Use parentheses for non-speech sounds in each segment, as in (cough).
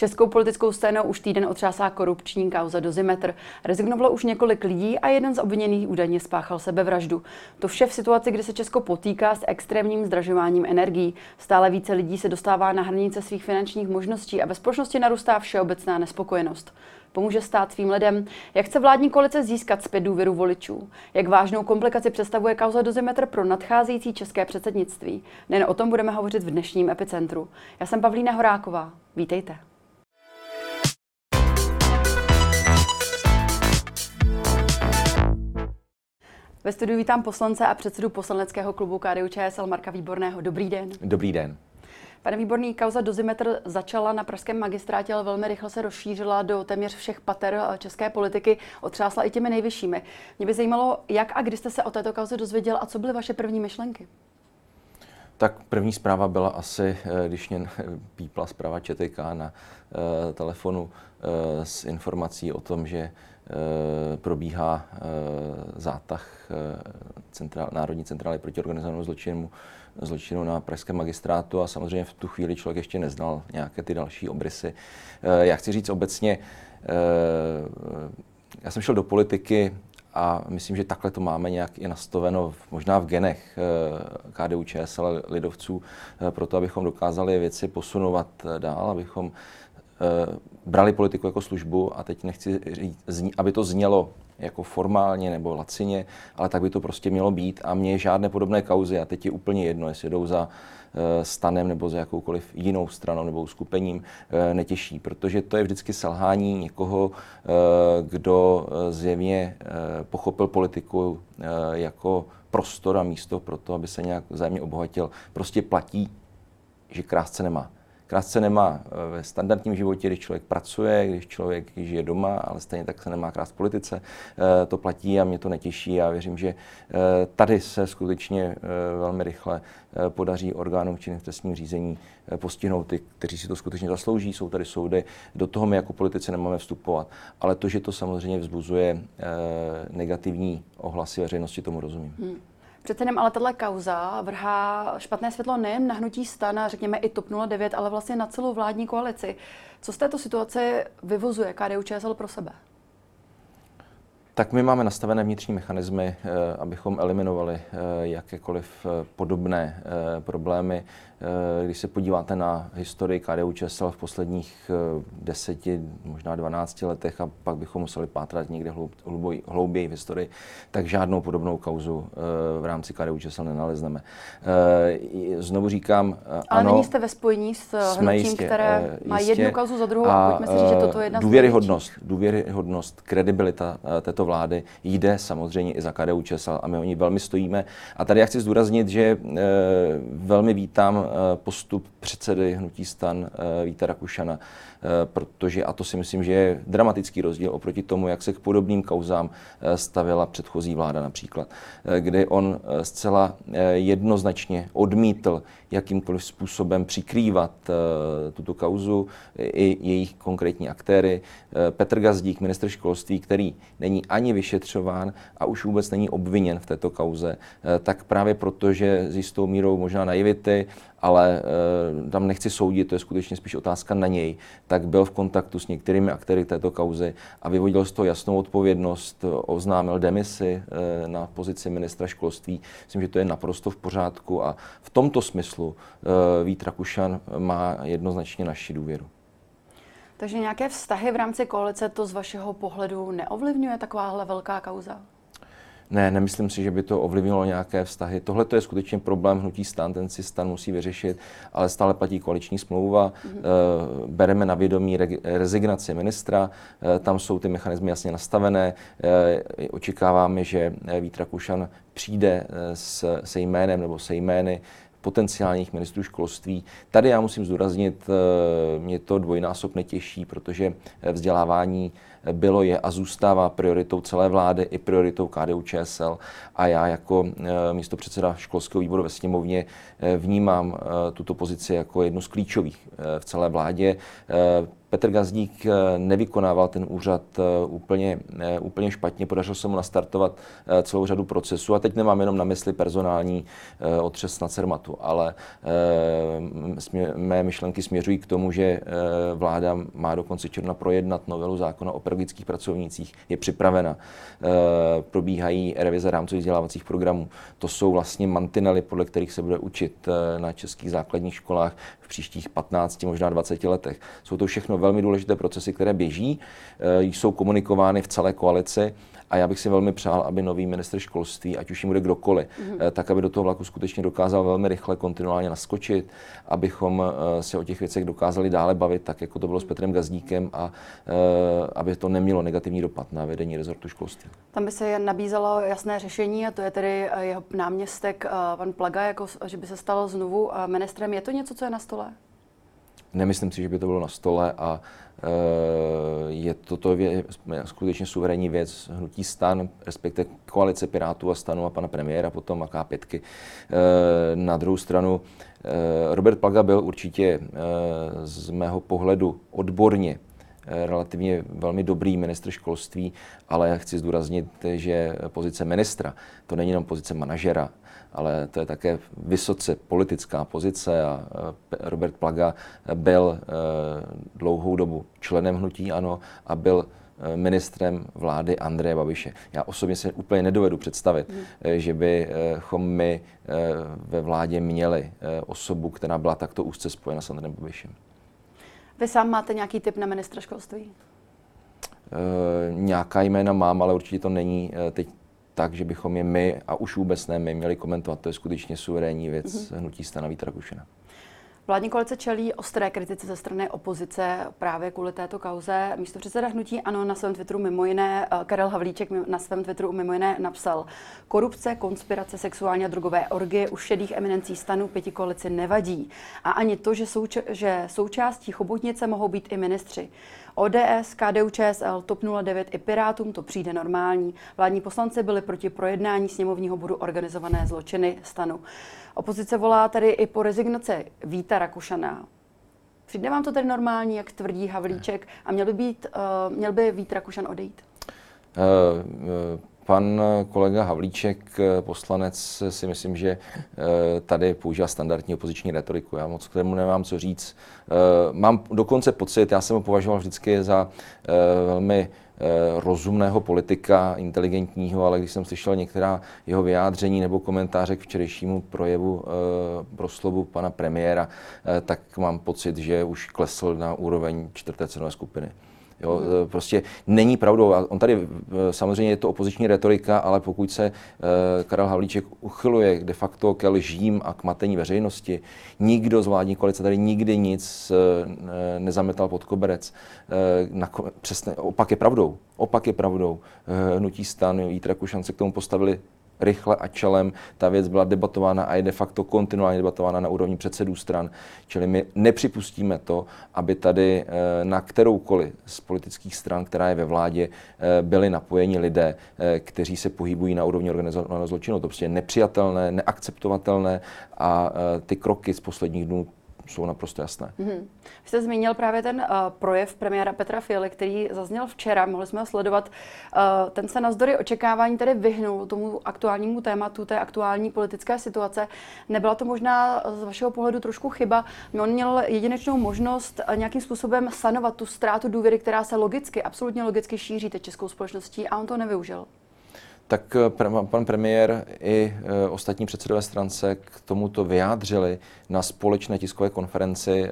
Českou politickou scénou už týden otřásá korupční kauza Dozimetr. Rezignovalo už několik lidí a jeden z obviněných údajně spáchal sebevraždu. To vše v situaci, kdy se Česko potýká s extrémním zdražováním energií. Stále více lidí se dostává na hranice svých finančních možností a ve společnosti narůstá všeobecná nespokojenost. Pomůže stát svým lidem? Jak chce vládní koalice získat zpět důvěru voličů? Jak vážnou komplikaci představuje kauza Dozimetr pro nadcházející české předsednictví? Nejen o tom budeme hovořit v dnešním epicentru. Já jsem Pavlína Horáková. Vítejte. Ve studiu vítám poslance a předsedu poslaneckého klubu KDU ČSL Marka Výborného. Dobrý den. Dobrý den. Pane Výborný, kauza Dozimetr začala na pražském magistrátě, ale velmi rychle se rozšířila do téměř všech pater eh, české politiky, otřásla i těmi nejvyššími. Mě by zajímalo, jak a kdy jste se o této kauze dozvěděl a co byly vaše první myšlenky? Tak první zpráva byla asi, eh, když mě (laughs) pípla zpráva ČTK na uh, telefonu uh, s informací o tom, že probíhá zátah centrál, Národní centrály proti organizovanému zločinu zločinu na pražském magistrátu a samozřejmě v tu chvíli člověk ještě neznal nějaké ty další obrysy. Eh, já chci říct obecně, eh, já jsem šel do politiky a myslím, že takhle to máme nějak i nastaveno možná v genech eh, KDU ČSL lidovců, proto abychom dokázali věci posunovat dál, abychom brali politiku jako službu a teď nechci říct, aby to znělo jako formálně nebo lacině, ale tak by to prostě mělo být a mě žádné podobné kauzy a teď je úplně jedno, jestli jdou za eh, stanem nebo za jakoukoliv jinou stranou nebo skupením eh, netěší, protože to je vždycky selhání někoho, eh, kdo zjevně pochopil politiku jako prostor a místo pro to, aby se nějak vzájemně obohatil. Prostě platí, že krásce nemá. Krásce nemá eh, ve standardním životě, když člověk pracuje, když člověk žije doma, ale stejně tak se nemá krás v politice. Eh, to platí a mě to netěší. Já věřím, že eh, tady se skutečně velmi rychle podaří orgánům činným v trestním řízení postihnout ty, kteří si to skutečně zaslouží. Jsou tady soudy, do toho my jako politici nemáme vstupovat. Ale to, že to samozřejmě vzbuzuje negativní ohlasy veřejnosti, tomu rozumím. Hmm. Přece jenom ale tahle kauza vrhá špatné světlo nejen na hnutí stan a řekněme i TOP 09, ale vlastně na celou vládní koalici. Co z této situace vyvozuje KDU ČSL pro sebe? Tak my máme nastavené vnitřní mechanismy, eh, abychom eliminovali eh, jakékoliv eh, podobné problémy. Když se podíváte na historii KDU ČSL v posledních deseti, možná 12 letech a pak bychom museli pátrat někde hlouběji, hlouběji v historii, tak žádnou podobnou kauzu v rámci KDU ČSL nenalezneme. Znovu říkám, Ale ano, nyní jste ve spojení s hnutím, jistě, které má jistě, jednu kauzu za druhou a, a pojďme si říct, že toto je jedna důvěryhodnost, důvěryhodnost, kredibilita této vlády jde samozřejmě i za KDU ČSL a my o ní velmi stojíme. A tady já chci zdůraznit, že velmi vítám postup předsedy hnutí stan e, Víta Rakušana, e, protože, a to si myslím, že je dramatický rozdíl oproti tomu, jak se k podobným kauzám stavila předchozí vláda například, e, kdy on zcela jednoznačně odmítl jakýmkoliv způsobem přikrývat tuto kauzu i jejich konkrétní aktéry. Petr Gazdík, minister školství, který není ani vyšetřován a už vůbec není obviněn v této kauze, tak právě proto, že s jistou mírou možná naivity, ale e, tam nechci soudit, to je skutečně spíš otázka na něj, tak byl v kontaktu s některými aktéry této kauzy a vyvodil z toho jasnou odpovědnost, oznámil demisi e, na pozici ministra školství. Myslím, že to je naprosto v pořádku a v tomto smyslu Vít Rakušan má jednoznačně naši důvěru. Takže nějaké vztahy v rámci koalice to z vašeho pohledu neovlivňuje takováhle velká kauza? Ne, nemyslím si, že by to ovlivnilo nějaké vztahy. Tohle to je skutečně problém hnutí stan, ten si stan musí vyřešit, ale stále platí koaliční smlouva. Mm-hmm. Bereme na vědomí rezignaci ministra, e, tam jsou ty mechanismy jasně nastavené. E, očekáváme, že Vít Rakušan přijde s, se jménem nebo se jmény potenciálních ministrů školství. Tady já musím zdůraznit, mě to dvojnásobně těší, protože vzdělávání bylo, je a zůstává prioritou celé vlády i prioritou KDU ČSL. A já jako eh, místo předseda školského výboru ve sněmovně eh, vnímám tuto pozici jako jednu z klíčových v celé vládě Petr Gazdík eh, nevykonával ten úřad eh, úplně, eh, úplně špatně, podařilo se mu nastartovat celou řadu procesů a teď nemám jenom na mysli personální otřes na Cermatu, ale mé myšlenky směřují k tomu, že vláda má do konce června projednat novelu zákona o pedagogických pracovnících, je připravena, probíhají revize rámcových vzdělávacích programů. To jsou vlastně mantinely, podle kterých se bude učit na českých základních školách v příštích 15, možná 20 letech. Jsou to všechno velmi důležité procesy, které běží, eh, jsou komunikovány v celé koalici a já bych si velmi přál, aby nový minister školství, ať už jim bude kdokoliv, mm-hmm. tak aby do toho vlaku skutečně dokázal velmi rychle, kontinuálně naskočit, abychom eh, se o těch věcech dokázali dále bavit, tak jako to bylo s Petrem Gazdíkem a aby to nemělo negativní dopad na vedení rezortu školství. Tam by se nabízelo jasné řešení a to je tedy jeho náměstek pan Plaga, jako, že by se stalo znovu ministrem. Je to něco, co je na stole? Nemyslím si, že by to bylo na stole a eh, je toto vě, skutečně suverénní věc hnutí stan, respektive koalice Pirátů a stanu a pana premiéra potom a K5. Eh, na druhou stranu eh, Robert Plaga byl určitě z mého pohledu odborně relativně velmi dobrý ministr školství, ale chci zdůraznit, že pozice ministra, to není jenom pozice manažera, ale to je také vysoce politická pozice a Robert Plaga byl e, dlouhou dobu členem hnutí ANO a byl ministrem vlády Andreje Babiše. Já osobně si úplně nedovedu představit, mm. že bychom my ve vládě měli osobu, která byla takto úzce spojena s Andrejem Babišem. Vy sám máte nějaký tip na ministra školství? E, nějaká jména mám, ale určitě to není teď tak, že bychom je my, a už vůbec ne my, měli komentovat. To je skutečně suverénní věc mm-hmm. hnutí stana Vítra Kušina. Vládní koalice čelí ostré kritice ze strany opozice právě kvůli této kauze. Místo předseda hnutí ano na svém Twitteru mimo jiné, eh, Karel Havlíček na svém Twitteru mimo jiné napsal korupce, konspirace, sexuální a drogové orgie u šedých eminencí stanu pěti koalici nevadí. A ani to, že, souč- že součástí chobotnice mohou být i ministři. ODS, KDU, ČSL, TOP 09 i Pirátům to přijde normální. Vládní poslanci byli proti projednání sněmovního bodu organizované zločiny stanu. Opozice volá tedy i po rezignaci Víta Rakušana. Přijde vám to tedy normální, jak tvrdí Havlíček, a měl by, být, uh, měl by Vít Rakušan odejít? Uh, uh, Pan kolega Havlíček, poslanec, si myslím, že tady používá standardní opoziční retoriku. Já moc k tomu nemám co říct. Mám dokonce pocit, já jsem ho považoval vždycky za velmi Eh, rozumného politika, inteligentního, ale když jsem slyšel některá jeho vyjádření nebo komentáře k včerejšímu projevu eh, proslovu pana premiéra, eh, tak mám pocit, že už klesl na úroveň čtvrté cenové skupiny. Jo, hmm. prostě není pravdou. On tady samozřejmě je to opoziční retorika, ale pokud se Karel Havlíček uchyluje de facto ke lžím a k matení veřejnosti, nikdo z vládní koalice tady nikdy nic nezametal pod koberec. Přesně, opak je pravdou. Opak je pravdou. Hnutí stan, Vítra Kušan se k tomu postavili rychle a čelem. Ta věc byla debatována a je de facto kontinuálně debatována na úrovni předsedů stran. Čili my nepřipustíme to, aby tady eh, na kteroukoliv z politických stran, která je ve vládě, eh, byli napojeni lidé, eh, kteří se pohybují na úrovni organizovaného zločinu. To prostě je nepřijatelné, neakceptovatelné a ty kroky z posledních dnů jsou naprosto jasné. Mm-hmm. Vy jste zmínil právě ten uh, projev premiéra Petra Fialy, který zazněl včera, mohli jsme ho sledovat. Uh, ten se navzdory očekávání tedy vyhnul tomu aktuálnímu tématu, té aktuální politické situace. Nebyla to možná z vašeho pohledu trošku chyba? On měl jedinečnou možnost nějakým způsobem sanovat tu ztrátu důvěry, která se logicky, absolutně logicky šíří teď českou společností a on to nevyužil tak eh, pan premiér i eh, ostatní předsedové strance k tomuto vyjádřili na společné tiskové konferenci, eh,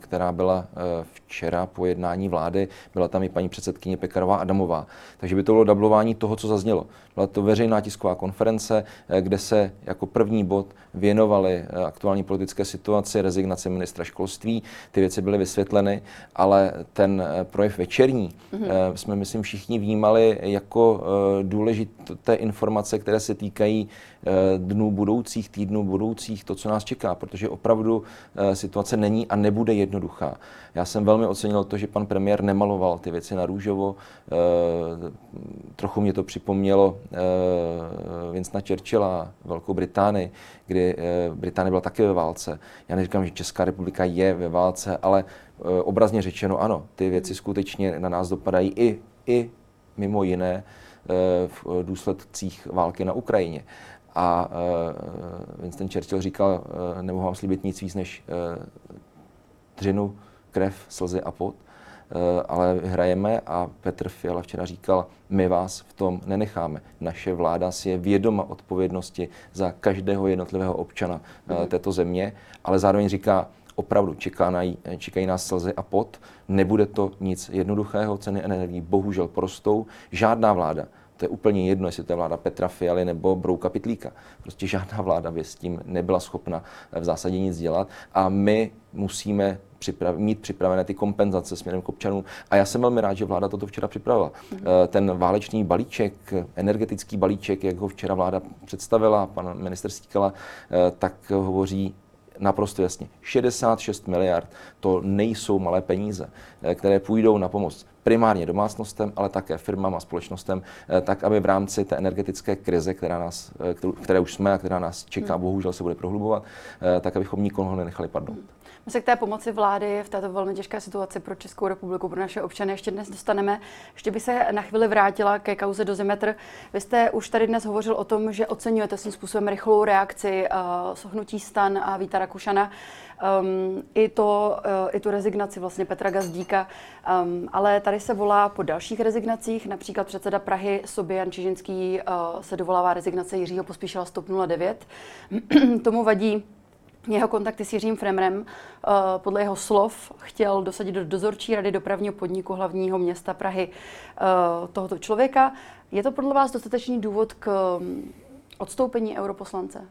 která byla včera po jednání vlády. Byla tam i paní předsedkyně Pekarová Adamová. Takže by to bylo dublování toho, co zaznělo. Byla to veřejná tisková konference, kde se jako první bod věnovali aktuální politické situaci, rezignace ministra školství. Ty věci byly vysvětleny, ale ten projev večerní mm-hmm. jsme, myslím, všichni vnímali jako důležitý té informace, které se týkají eh, dnů budoucích, týdnů budoucích, to, co nás čeká, protože opravdu eh, situace není a nebude jednoduchá. Já jsem velmi ocenil to, že pan premiér nemaloval ty věci na růžovo. Eh, trochu mě to připomnělo Vincenta Churchilla, Velkou Británii, kdy Británie byla také ve válce. Já neříkám, že Česká republika je ve válce, ale obrazně řečeno, ano, ty věci skutečně na nás dopadají i, i mimo jiné v důsledcích války na Ukrajině. A Winston Churchill říkal, nemohu vám slíbit nic víc než dřinu, krev, slzy a pot. Eh, ale hrajeme a Petr Fiala včera říkal, my vás v tom nenecháme. Naše vláda si je vědoma odpovědnosti za každého jednotlivého občana mm. této země, ale zároveň říká, opravdu čeká na, čekají nás slzy a pot. Nebude to nic jednoduchého, ceny energií bohužel prostou. Žádná vláda to je úplně jedno, jestli to je vláda Petra Fialy nebo Brouka Pitlíka. Prostě žádná vláda by s tím nebyla schopna v zásadě nic dělat a my musíme připrav, mít připravené ty kompenzace směrem k občanům. A já jsem velmi rád, že vláda toto včera připravila. Mm-hmm. Ten válečný balíček, energetický balíček, jak ho včera vláda představila, pan minister Stíkala, eh, tak hovoří naprosto jasně. 66 miliard to nejsou malé peníze, eh, které půjdou na pomoc primárně domácnostem, ale také firmám a společnostem, tak aby v rámci té energetické krize, která nás, které už jsme a která nás čeká, hmm. bohužel se bude prohlubovat, tak abychom nikoho nenechali padnout. Hmm. My se k té pomoci vlády v této velmi těžké situaci pro Českou republiku, pro naše občany ještě dnes dostaneme. Ještě by se na chvíli vrátila ke kauze Dozimetr. Vy jste už tady dnes hovořil o tom, že oceňujete svým způsobem rychlou reakci uh, sohnutí stan a Víta Rakušana. Um, i, to, uh, I tu rezignaci vlastně Petra Gazdíka. Um, ale tady se volá po dalších rezignacích. Například předseda Prahy Sobijan Čižinský uh, se dovolává rezignace Jiřího Pospíšila Stop 09. (clears throat) Tomu vadí jeho kontakty s Jiřím Fremrem eh, podle jeho slov chtěl dosadit do dozorčí rady dopravního podniku hlavního města Prahy eh, tohoto člověka. Je to podle vás dostatečný důvod k mm, odstoupení europoslance?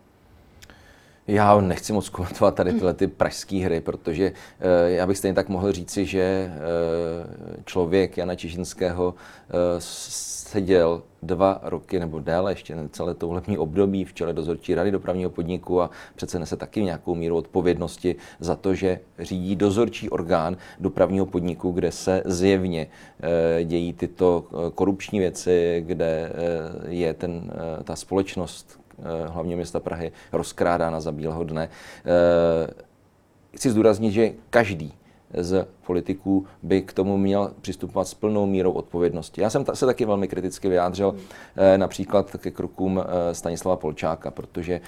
Já nechci moc komentovat tady tyhle ty pražské hry, protože uh, já bych stejně tak mohl říci, že uh, člověk Jana Čižinského uh, seděl dva roky nebo déle, ještě celé to volební období v čele dozorčí rady dopravního podniku a přece nese taky nějakou míru odpovědnosti za to, že řídí dozorčí orgán dopravního podniku, kde se zjevně e, dějí tyto korupční věci, kde e, je ten, ta společnost, Eh, hlavně města Prahy rozkrádána za bílého dne. Eh, chci zdůraznit, že každý z politiků by k tomu měl přistupovat s plnou mírou odpovědnosti. Já jsem se taky velmi kriticky vyjádřil eh, například ke krokům Stanislava Polčáka, protože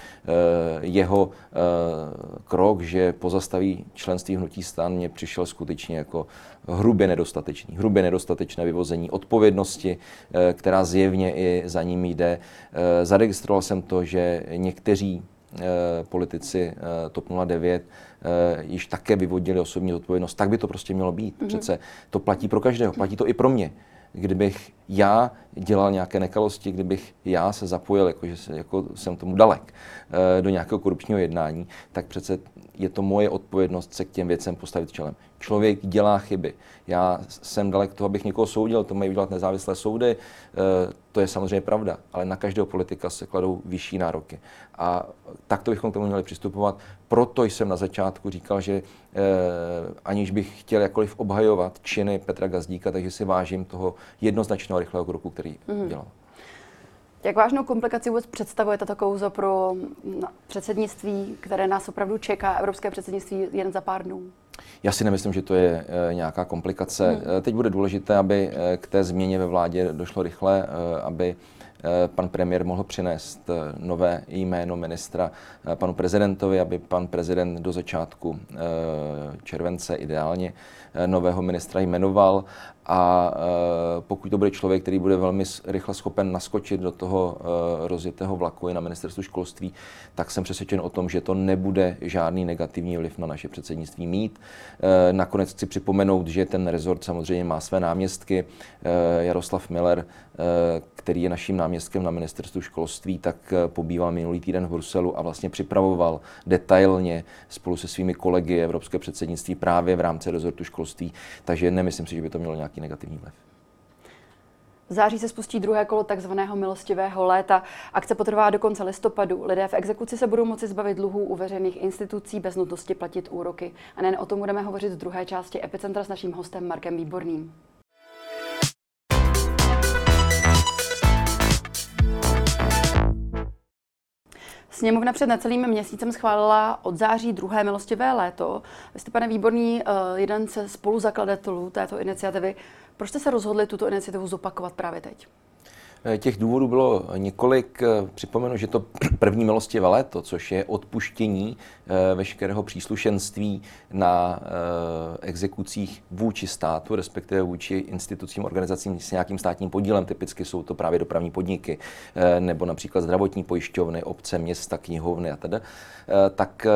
jeho krok, že pozastaví členství hnutí stan, mě přišel skutečně jako hrubě nedostatečný. Hrubě nedostatečné vyvození odpovědnosti, eh, která zjevně i za ním jde. Eh, zaregistroval jsem to, že někteří eh, politici TOP 09 již také vyvodili osobní odpovědnost. Tak by to prostě mělo být. Mm-hmm. Přece to platí pro každého, platí to i pro mě kdybych já dělal nějaké nekalosti, kdybych já se zapojil, jako, že se, jako jsem tomu dalek, do nějakého korupčního jednání, tak přece je to moje odpovědnost se k těm věcem postavit čelem. Člověk dělá chyby. Já jsem dalek toho, abych někoho soudil, to mají udělat nezávislé soudy, eh, to je samozřejmě pravda, ale na každého politika se kladou vyšší nároky. A takto bychom k tomu měli přistupovat. Proto jsem na začátku říkal, že eh, aniž bych chtěl jakkoliv obhajovat činy Petra Gazdíka, takže si vážím toho jednoznačného rychlého kroku, který mm. dělal. Jak vážnou komplikaci vůbec představuje tato kouza pro předsednictví, které nás opravdu čeká, evropské předsednictví jen za pár dnů? Já si nemyslím, že to je e, nějaká komplikace. Hmm. Teď bude důležité, aby e, k té změně ve vládě došlo rychle, aby pan premiér mohl přinést nové jméno ministra panu prezidentovi, aby pan prezident do začátku července ideálně nového ministra jmenoval a e, pokud to bude člověk, který bude velmi rychle schopen naskočit do toho e, rozjetého vlaku i na ministerstvu školství, tak jsem přesvědčen o tom, že to nebude žádný negativní vliv na naše předsednictví mít. E, nakonec chci připomenout, že ten rezort samozřejmě má své náměstky. Jaroslav Miller, který je naším náměstkem na ministerstvu školství, tak pobýval minulý týden v Bruselu a vlastně připravoval detailně spolu se svými kolegy Evropské předsednictví právě v rámci rezortu školství. Takže nemyslím si, že by to mělo nějaký nějaký negativní vliv. V září se spustí druhé kolo takzvaného milostivého léta. Akce potrvá do konce listopadu. Lidé v exekuci se budou moci zbavit dluhů u veřejných institucí bez nutnosti platit úroky. A nejen o tom budeme hovořit v druhé části Epicentra s naším hostem Markem Výborným. Sněmovna před necelým měsícem schválila od září druhé milostivé léto. Vy jste, pane Výborný, eh, jeden ze spoluzakladatelů této iniciativy. Proč jste se rozhodli tuto iniciativu zopakovat právě teď? Eh, těch důvodů bylo několik. Eh, připomenu, že to (clears throat) první milostivé léto, což je odpuštění eh, veškerého příslušenství na exekucích vůči státu, respektive vůči institucím, organizacím s nějakým státním podílem. Typicky jsou to právě dopravní podniky nebo například zdravotní pojišťovny, obce, města, knihovny a tedy. Tak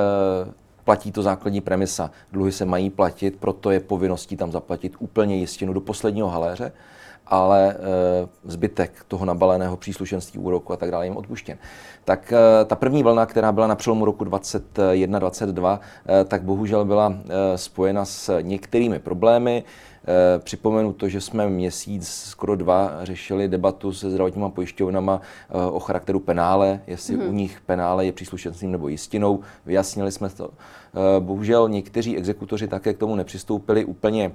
platí to základní premisa. Dluhy se mají platit, proto je povinností tam zaplatit úplně jistinu do posledního haléře ale eh, zbytek toho nabaleného příslušenství úroku a tak dále jim odpuštěn. Tak eh, ta první vlna, která byla na přelomu roku 2021-2022, eh, tak bohužel byla spojena s některými problémy. Připomenu to, že jsme měsíc, skoro dva, řešili debatu se zdravotníma pojišťovnama o charakteru penále, jestli mm. u nich penále je příslušenstvím nebo jistinou. Vyjasnili jsme to. Bohužel někteří exekutoři také k tomu nepřistoupili úplně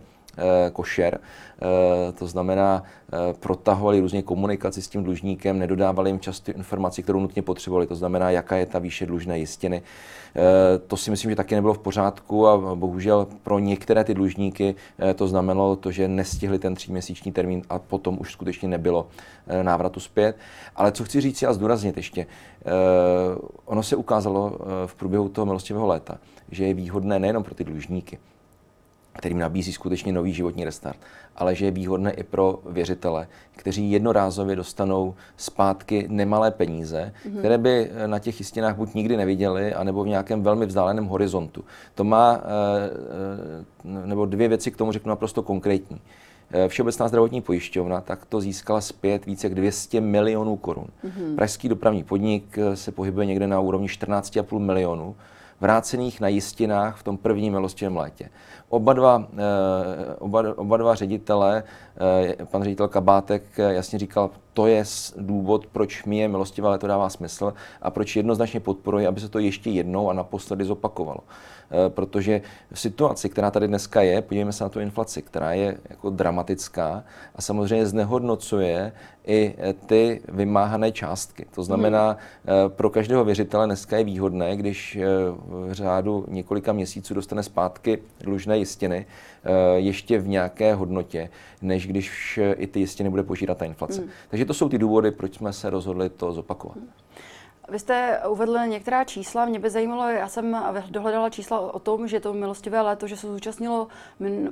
košer. Eh, to znamená, eh, protahovali různě komunikaci s tím dlužníkem, nedodávali jim často informaci, kterou nutně potřebovali. To znamená, jaká je ta výše dlužné jistiny. To si myslím, že taky nebylo v pořádku a bohužel pro některé ty dlužníky to znamenalo to, že nestihli ten tříměsíční termín a potom už skutečně nebylo návratu zpět. Ale co chci říct a zdůraznit ještě, ono se ukázalo v průběhu toho milostivého léta, že je výhodné nejenom pro ty dlužníky, kterým nabízí skutečně nový životní restart, ale že je výhodné i pro věřitele, kteří jednorázově dostanou zpátky nemalé peníze, mm-hmm. které by eh, na těch jistinách buď nikdy neviděli, anebo v nějakém velmi vzdáleném horizontu. To má, eh, eh, nebo dvě věci k tomu řeknu naprosto konkrétní. Všeobecná zdravotní pojišťovna tak to získala zpět více jak 200 milionů korun. Mm-hmm. Pražský dopravní podnik se pohybuje někde na úrovni 14,5 milionů vrácených na jistinách v tom prvním milostivém létě. Oba dva, eh, oba, oba dva ředitele, pan ředitel Kabátek eh, jasně říkal, to je důvod, proč mi je milostivé léto dává smysl a proč jednoznačně podporuje, aby se to ještě jednou a naposledy zopakovalo. Protože v situaci, která tady dneska je, podívejme se na tu inflaci, která je jako dramatická a samozřejmě znehodnocuje i ty vymáhané částky. To znamená, hmm. pro každého věřitele dneska je výhodné, když v řádu několika měsíců dostane zpátky dlužné jistiny eh, ještě v nějaké hodnotě, než když i ty jistiny bude požírat ta inflace. Hmm. Takže to jsou ty důvody, proč jsme se rozhodli to zopakovat. Hmm. Vy jste uvedl některá čísla, mě by zajímalo, já jsem dohledala čísla o tom, že to milostivé léto, že se zúčastnilo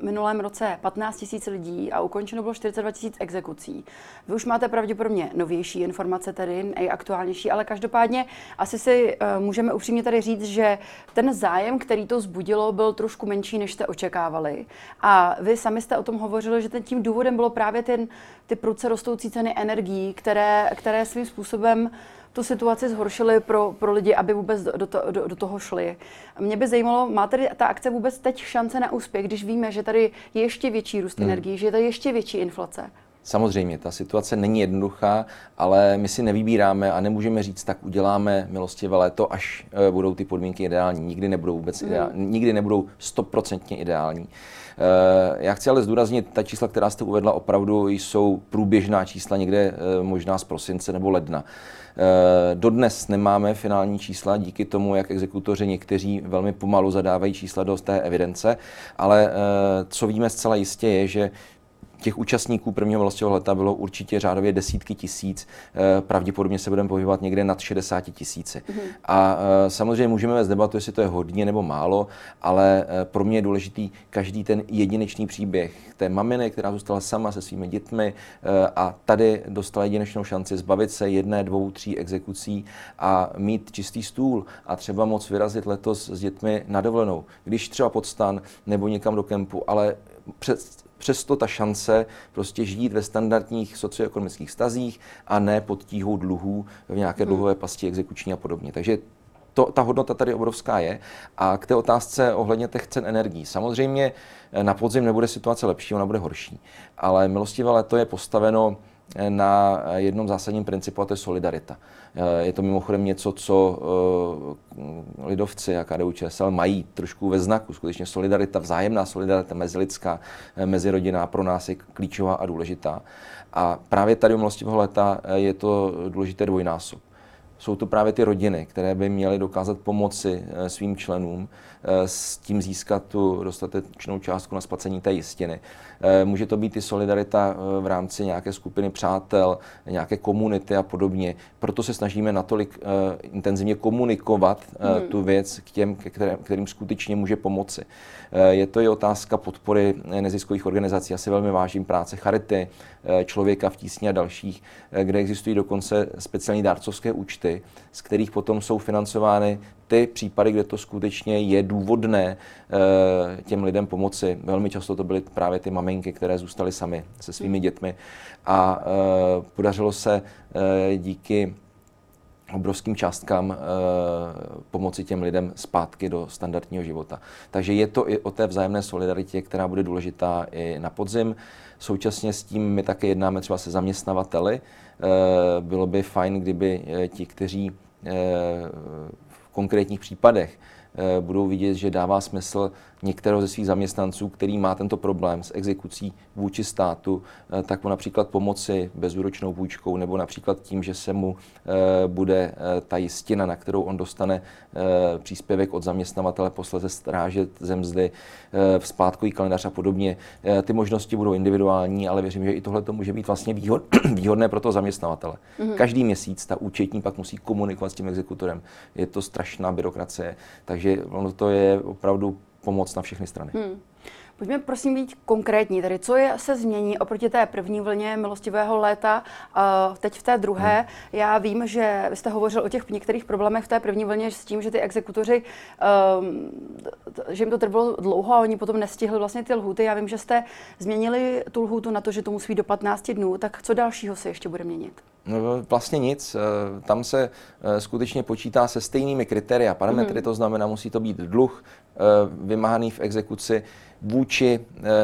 minulém roce 15 000 lidí a ukončeno bylo 42 000 exekucí. Vy už máte pravděpodobně novější informace, tedy nejaktuálnější, ale každopádně asi si uh, můžeme upřímně tady říct, že ten zájem, který to zbudilo, byl trošku menší, než jste očekávali. A vy sami jste o tom hovořili, že ten tím důvodem bylo právě ten, ty pruce rostoucí ceny energií, které, které svým způsobem tu situaci zhoršili pro, pro lidi, aby vůbec do, to, do, do toho šli. Mě by zajímalo, má tady ta akce vůbec teď šance na úspěch, když víme, že tady je ještě větší růst hmm. energií, že je tady ještě větší inflace? Samozřejmě, ta situace není jednoduchá, ale my si nevybíráme a nemůžeme říct, tak uděláme milostivé léto, až eh, budou ty podmínky ideální. Nikdy nebudou vůbec mm. ideální, nikdy nebudou stoprocentně ideální. Eh, já chci ale zdůraznit, ta čísla, která jste uvedla, opravdu jsou průběžná čísla někde eh, možná z prosince nebo ledna. Dodnes nemáme finální čísla díky tomu, jak exekutoři někteří velmi pomalu zadávají čísla do té evidence, ale co víme zcela jistě je, že těch účastníků prvního milostivého leta bylo určitě řádově desítky tisíc, eh, pravděpodobně se budeme pohybovat někde nad 60 tisíci. Mm-hmm. A eh, samozřejmě můžeme vést debatu, jestli to je hodně nebo málo, ale eh, pro mě je důležitý každý ten jedinečný příběh té maminy, která zůstala sama se svými dětmi a tady dostala jedinečnou šanci zbavit se jedné, dvou, tří exekucí a mít čistý stůl a třeba moc vyrazit letos s dětmi na dovolenou, když třeba pod stan nebo někam do kempu, ale před, přesto ta šance prostě žít ve standardních socioekonomických stazích a ne pod tíhou dluhů v nějaké hmm. dluhové pasti exekuční a podobně. Takže to, ta hodnota tady obrovská je. A k té otázce ohledně těch cen energií. Samozřejmě eh, na podzim nebude situace lepší, ona bude horší. Ale milostivé léto je postaveno na jednom zásadním principu, a to je solidarita. Eh, je to mimochodem něco, co eh, lidovci a KDU ČSL mají trošku ve znaku. Skutečně solidarita, vzájemná solidarita mezilidská, eh, mezirodinná pro nás je klíčová a důležitá. A právě tady u milostivého leta je to důležité dvojnásob. jsou to právě ty rodiny, které by měly dokázat pomoci svým členům s tím získat tu dostatečnou částku na splacení té jistiny. Může to být i solidarita v rámci nějaké skupiny přátel, nějaké komunity a podobně. Proto se snažíme natolik intenzivně komunikovat hmm. tu věc k těm, kterým skutečně může pomoci. Je to i otázka podpory neziskových organizací. Já si velmi vážím práce Charity, eh, Člověka v tísni a dalších, eh, kde existují dokonce speciální dárcovské účty, z kterých potom jsou financovány ty případy, kde to skutečně je důvodné eh, těm lidem pomoci. Velmi často to byly právě ty maminky, které zůstaly sami se svými dětmi a podařilo se díky obrovským částkám e, pomoci těm lidem zpátky do standardního života. Takže je to i o té vzájemné solidaritě, která bude důležitá i na podzim. Současně s tím my také jednáme třeba se zaměstnavateli. E, bylo by fajn, kdyby eh, ti, kteří e, konkrétních případech budou vidět, že dává smysl některého ze svých zaměstnanců, který má tento problém s exekucí vůči státu, eh, tak mu například pomoci bezúročnou půjčkou nebo například tím, že se mu eh, bude eh, ta jistina, na kterou on dostane příspěvek od zaměstnavatele, posleze strážet ze mzdy, vzpátkový kalendář a podobně. Ty možnosti budou individuální, ale věřím, že i tohle to může být vlastně (clears throat) výhodné pro toho zaměstnavatele. Mm-hmm. Každý měsíc ta účetní pak musí komunikovat s tím exekutorem. Je to strašná byrokracie, takže ono to je opravdu pomoc na všechny strany. Hmm. Pojďme prosím být konkrétní, tedy co je, se změní oproti té první vlně milostivého léta, uh, teď v té druhé. Hmm. Já vím, že vy jste hovořil o těch některých problémech v té první vlně s tím, že ty exekutoři, um, že jim to trvalo dlouho a oni potom nestihli vlastně ty lhuty. Já vím, že jste změnili tu lhutu na to, že to musí být do 15 dnů, tak co dalšího se ještě bude měnit? No, vlastně nic. Eh, tam se eh, skutečně počítá se stejnými kritéria a parametry, mm. to znamená, musí to být dluh eh, vymáhaný v exekuci vůči,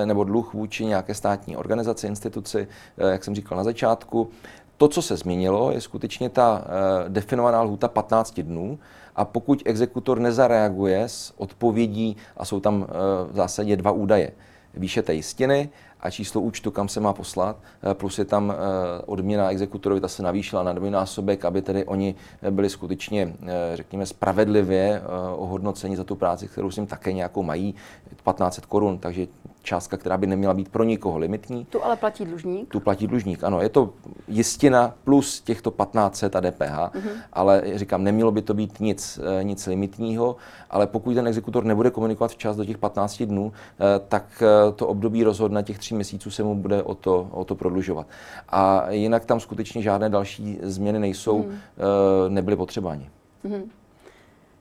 nebo dluh vůči nějaké státní organizaci, instituci, jak jsem říkal na začátku. To, co se změnilo, je skutečně ta definovaná lhůta 15 dnů a pokud exekutor nezareaguje s odpovědí, a jsou tam v zásadě dva údaje, výše té jistiny a číslo účtu, kam se má poslat, eh, plus je tam eh, odměna exekutorovi, ta se navýšila na dvojnásobek, aby tedy oni byli skutečně, eh, řekněme, spravedlivě ohodnoceni za tu práci, kterou s ním také nějakou mají, 1500 korun, takže částka, která by neměla být pro nikoho limitní. Tu ale platí dlužník? Tu platí dlužník, ano. Je to jistina plus těchto 1500 a DPH, uh-huh. Mhm. ale říkám, nemělo by to být nic, nic limitního, ale pokud ten exekutor nebude komunikovat včas do těch 15 dnů, tak to období rozhodne těch tří měsíců se mu bude o to, o to prodlužovat. A jinak tam skutečně žádné další změny nejsou. Eh, nebyly potřebáni. Hmm.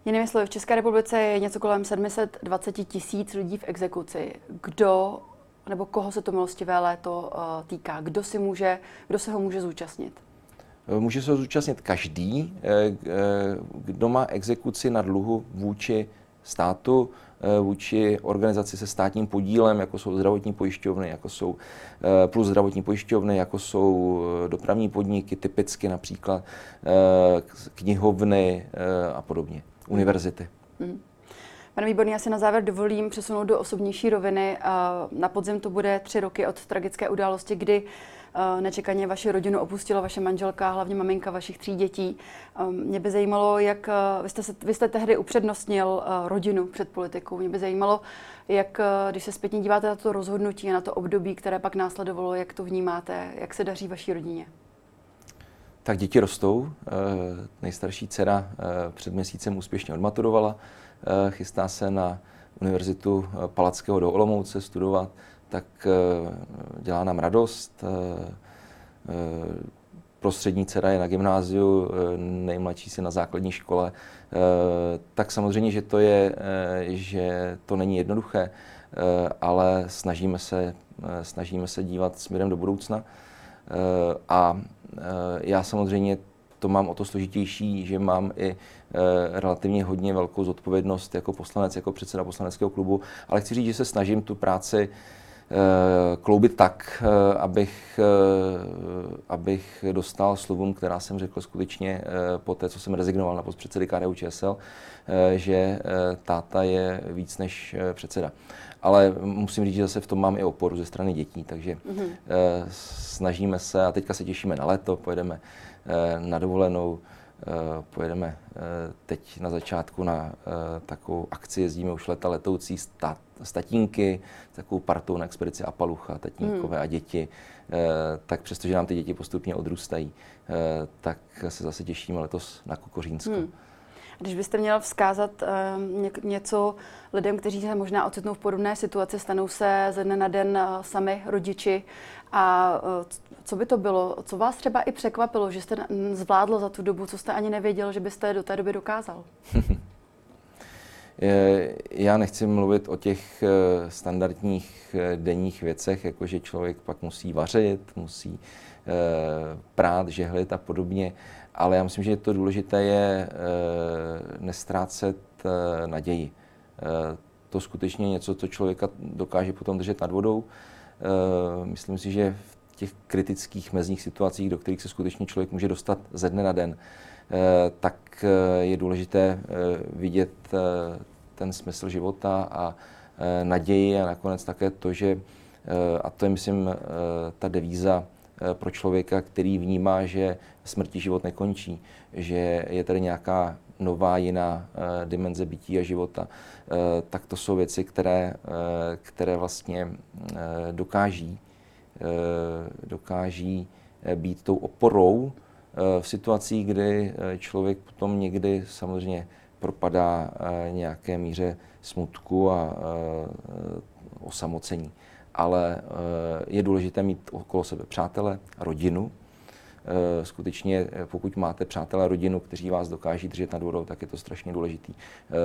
Jinými slovy, v České republice je něco kolem 720 tisíc lidí v exekuci. Kdo nebo koho se to milostivé léto uh, týká? Kdo, si může, kdo se ho může zúčastnit? Eh, může se ho zúčastnit každý, kdo má exekuci na dluhu vůči státu, Eh, vůči organizaci se státním podílem, jako jsou zdravotní pojišťovny, jako jsou eh, plus zdravotní pojišťovny, jako jsou eh, dopravní podniky, typicky například knihovny a podobně, univerzity. Mm. Pane Výborný, já si na závěr dovolím přesunout do osobnější roviny. Na podzim to bude tři roky od tragické události, kdy Eh, nečekaně vaši rodinu opustila vaše manželka, hlavně maminka vašich tří dětí. Ehm, mě by zajímalo, jak eh, vy jste, se, vy jste tehdy upřednostnil eh, rodinu před politikou. Mě by zajímalo, jak, když se zpětně díváte na to rozhodnutí a na to období, které pak následovalo, jak to vnímáte, jak se daří vaší rodině? Tak děti rostou. Nejstarší dcera před měsícem úspěšně odmaturovala. Chystá se na Univerzitu Palackého do Olomouce studovat tak eh, dělá nám radost. Eh, eh, prostřední dcera je na gymnáziu, nejmladší si na základní škole. Tak samozřejmě, že to, je, že to není jednoduché, ale snažíme se, snažíme se dívat směrem do budoucna. A já samozřejmě to mám o to složitější, že mám i relativně hodně velkou zodpovědnost jako poslanec, jako předseda poslaneckého klubu, ale chci říct, že se snažím tu práci Eh, kloubit tak, eh, abych, eh, abych dostal slovům, která jsem řekl skutečně po té, co jsem rezignoval na post předsedy KDU ČSL, že táta je víc než předseda. Ale musím říct, že zase v tom mám i oporu ze strany dětí, takže mm-hmm. snažíme se a teďka se těšíme na léto, pojedeme na dovolenou pojedeme teď na začátku na takovou akci, jezdíme už leta letoucí stat, statínky, takovou partou na expedici Apalucha, tatínkové hmm. a děti, tak přestože nám ty děti postupně odrůstají, tak se zase těšíme letos na Kokořínsko. Hmm. Když byste měla vzkázat uh, něco lidem, kteří se možná ocitnou v podobné situaci, stanou se ze dne na den uh, sami rodiči a uh, co by to bylo? Co vás třeba i překvapilo, že jste zvládl za tu dobu, co jste ani nevěděl, že byste do té doby dokázal? (laughs) Já nechci mluvit o těch standardních denních věcech, jako že člověk pak musí vařit, musí prát, žehlit a podobně ale já myslím, že to důležité je eh, nestrácet eh, naději. Eh, to skutečně něco, co člověka dokáže potom držet nad vodou. Myslím si, že v těch kritických mezních situacích, do kterých se skutečně člověk může dostat ze dne na den, tak je důležité vidět ten smysl života a naději a nakonec také to, že, a to je, myslím, ta devíza pro člověka, který vnímá, že smrtí život nekončí, že je tady nějaká nová, jiná uh, dimenze bytí a života, uh, tak to jsou věci, které, uh, které vlastně dokáží, dokáží být tou oporou v situacích, kdy člověk potom někdy samozřejmě propadá nějaké míře smutku a osamocení ale eh, je důležité mít okolo sebe přátele, rodinu. Eh, skutečně, eh, pokud máte přátele a rodinu, kteří vás dokáží držet nad vodou, tak je to strašně důležitý.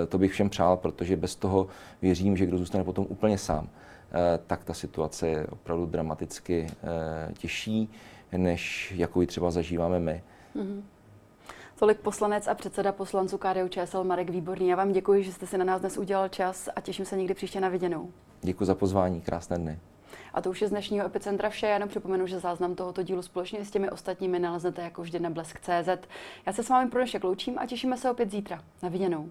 To bych všem přál, protože bez toho věřím, že kdo zůstane potom úplně sám, tak ta situace je opravdu dramaticky těžší, než jakou ji třeba zažíváme my. Mm-hmm. Tolik poslanec a předseda poslanců KDU ČSL Marek Výborný. Já vám děkuji, že jste si na nás dnes udělal čas a těším se někdy příště na viděnou. Děkuji za pozvání, krásné dny. A to už je z dnešního Epicentra vše. Já jenom připomenu, že záznam tohoto dílu společně s těmi ostatními naleznete jako vždy na blesk.cz. Já se s vámi pro dnešek loučím a těšíme se opět zítra. Na viděnou.